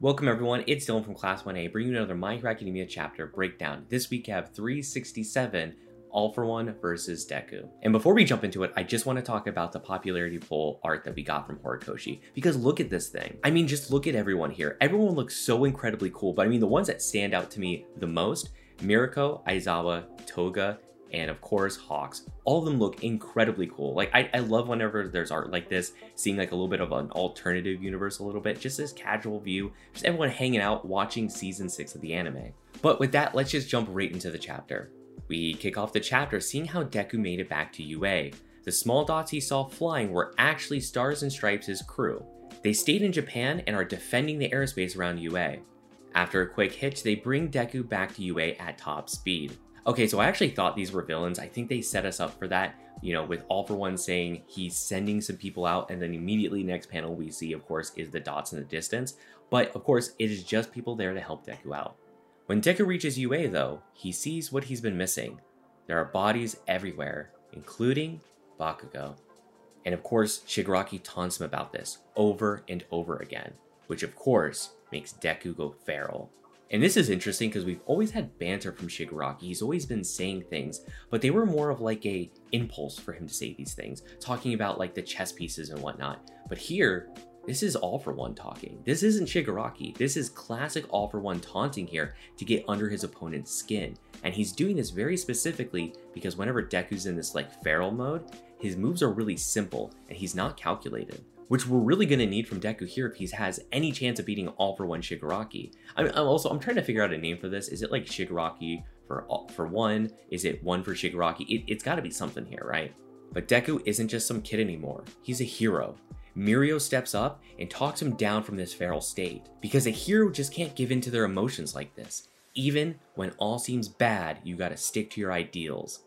Welcome everyone, it's Dylan from Class 1A, bringing you another Hero Academia chapter breakdown. This week I have 367, All for One versus Deku. And before we jump into it, I just want to talk about the popularity poll art that we got from Horikoshi. Because look at this thing. I mean, just look at everyone here. Everyone looks so incredibly cool, but I mean, the ones that stand out to me the most, Mirko, Aizawa, Toga, and of course Hawks. All of them look incredibly cool. Like I, I love whenever there's art like this, seeing like a little bit of an alternative universe a little bit, just this casual view, just everyone hanging out watching season six of the anime. But with that, let's just jump right into the chapter. We kick off the chapter seeing how Deku made it back to UA. The small dots he saw flying were actually Stars and Stripes' crew. They stayed in Japan and are defending the airspace around UA. After a quick hitch, they bring Deku back to UA at top speed. Okay, so I actually thought these were villains. I think they set us up for that, you know, with All for One saying he's sending some people out, and then immediately next panel we see, of course, is the dots in the distance. But of course, it is just people there to help Deku out. When Deku reaches UA, though, he sees what he's been missing. There are bodies everywhere, including Bakugo. And of course, Shigaraki taunts him about this over and over again, which of course makes Deku go feral. And this is interesting because we've always had banter from Shigaraki. He's always been saying things, but they were more of like a impulse for him to say these things, talking about like the chess pieces and whatnot. But here, this is all for one talking. This isn't Shigaraki. This is classic all for one taunting here to get under his opponent's skin. And he's doing this very specifically because whenever Deku's in this like feral mode, his moves are really simple and he's not calculated which we're really going to need from Deku here if he has any chance of beating All for One Shigaraki. I'm, I'm, also I'm trying to figure out a name for this. Is it like Shigaraki for all, for one? Is it one for Shigaraki? It, it's got to be something here, right? But Deku isn't just some kid anymore. He's a hero. Mirio steps up and talks him down from this feral state because a hero just can't give in to their emotions like this. Even when all seems bad, you gotta stick to your ideals.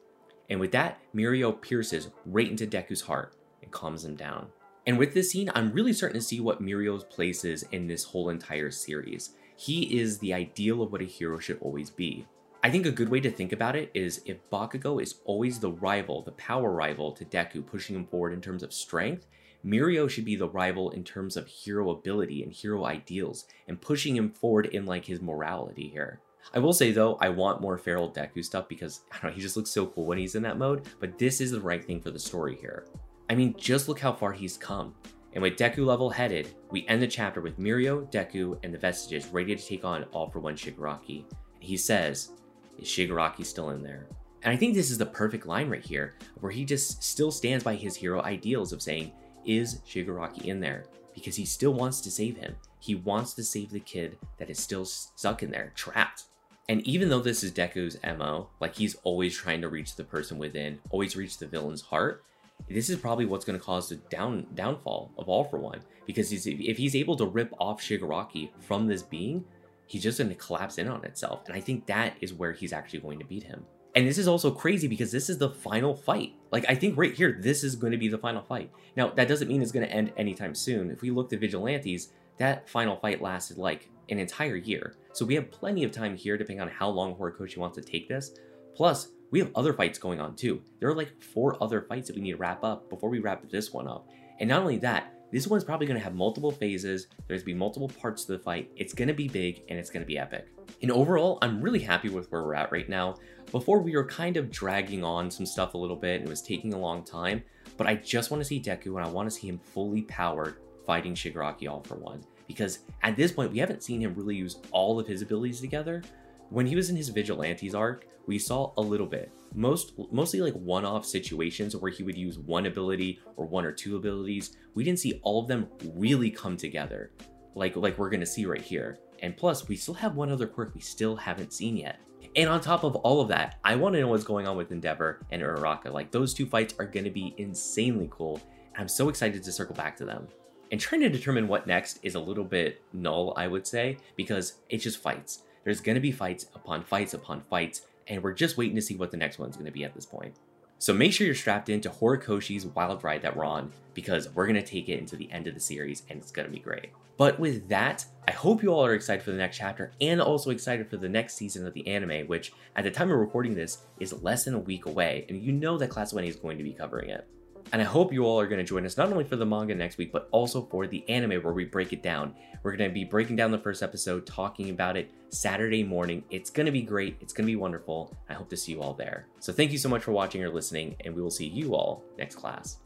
And with that, Mirio pierces right into Deku's heart and calms him down. And with this scene, I'm really starting to see what Mirio's place is in this whole entire series. He is the ideal of what a hero should always be. I think a good way to think about it is if Bakugo is always the rival, the power rival to Deku, pushing him forward in terms of strength, Mirio should be the rival in terms of hero ability and hero ideals, and pushing him forward in like his morality here. I will say though, I want more Feral Deku stuff because I don't know, he just looks so cool when he's in that mode, but this is the right thing for the story here. I mean, just look how far he's come. And with Deku level headed, we end the chapter with Mirio, Deku, and the Vestiges ready to take on All for One Shigaraki. And he says, Is Shigaraki still in there? And I think this is the perfect line right here, where he just still stands by his hero ideals of saying, Is Shigaraki in there? Because he still wants to save him. He wants to save the kid that is still stuck in there, trapped. And even though this is Deku's MO, like he's always trying to reach the person within, always reach the villain's heart, this is probably what's going to cause the down downfall of All for One because he's, if he's able to rip off Shigaraki from this being, he's just going to collapse in on itself. And I think that is where he's actually going to beat him. And this is also crazy because this is the final fight. Like, I think right here, this is going to be the final fight. Now, that doesn't mean it's going to end anytime soon. If we look at Vigilantes, that final fight lasted like an entire year. So we have plenty of time here, depending on how long Horikoshi wants to take this. Plus, we have other fights going on too. There are like four other fights that we need to wrap up before we wrap this one up. And not only that, this one's probably to have multiple phases. There's to be multiple parts to the fight. It's to be big and it's to be epic. And overall, I'm really happy with where we're at right now. Before we were kind of dragging on some stuff a little bit and it was taking a long time, but I just want to see Deku and I want to see him fully powered fighting Shigaraki all for one. Because at this point, we haven't seen him really use all of his abilities together, when he was in his Vigilantes arc, we saw a little bit. Most mostly like one-off situations where he would use one ability or one or two abilities. We didn't see all of them really come together. Like like we're gonna see right here. And plus, we still have one other quirk we still haven't seen yet. And on top of all of that, I want to know what's going on with Endeavor and Uraraka. Like those two fights are to be insanely cool. I'm so excited to circle back to them. And trying to determine what next is a little bit null, I would say, because it's just fights. There's going to be fights upon fights upon fights, and we're just waiting to see what the next one's going to be at this point. So make sure you're strapped into Horikoshi's wild ride that we're on because we're going to take it into the end of the series and it's going to be great. But with that, I hope you all are excited for the next chapter and also excited for the next season of the anime, which at the time of recording this is less than a week away, and you know that Class 1A is going to be covering it. And I hope you all are going to join us not only for the manga next week, but also for the anime where we break it down. We're going to be breaking down the first episode, talking about it Saturday morning. It's going to be great. It's going to be wonderful. I hope to see you all there. So thank you so much for watching or listening, and we will see you all next class.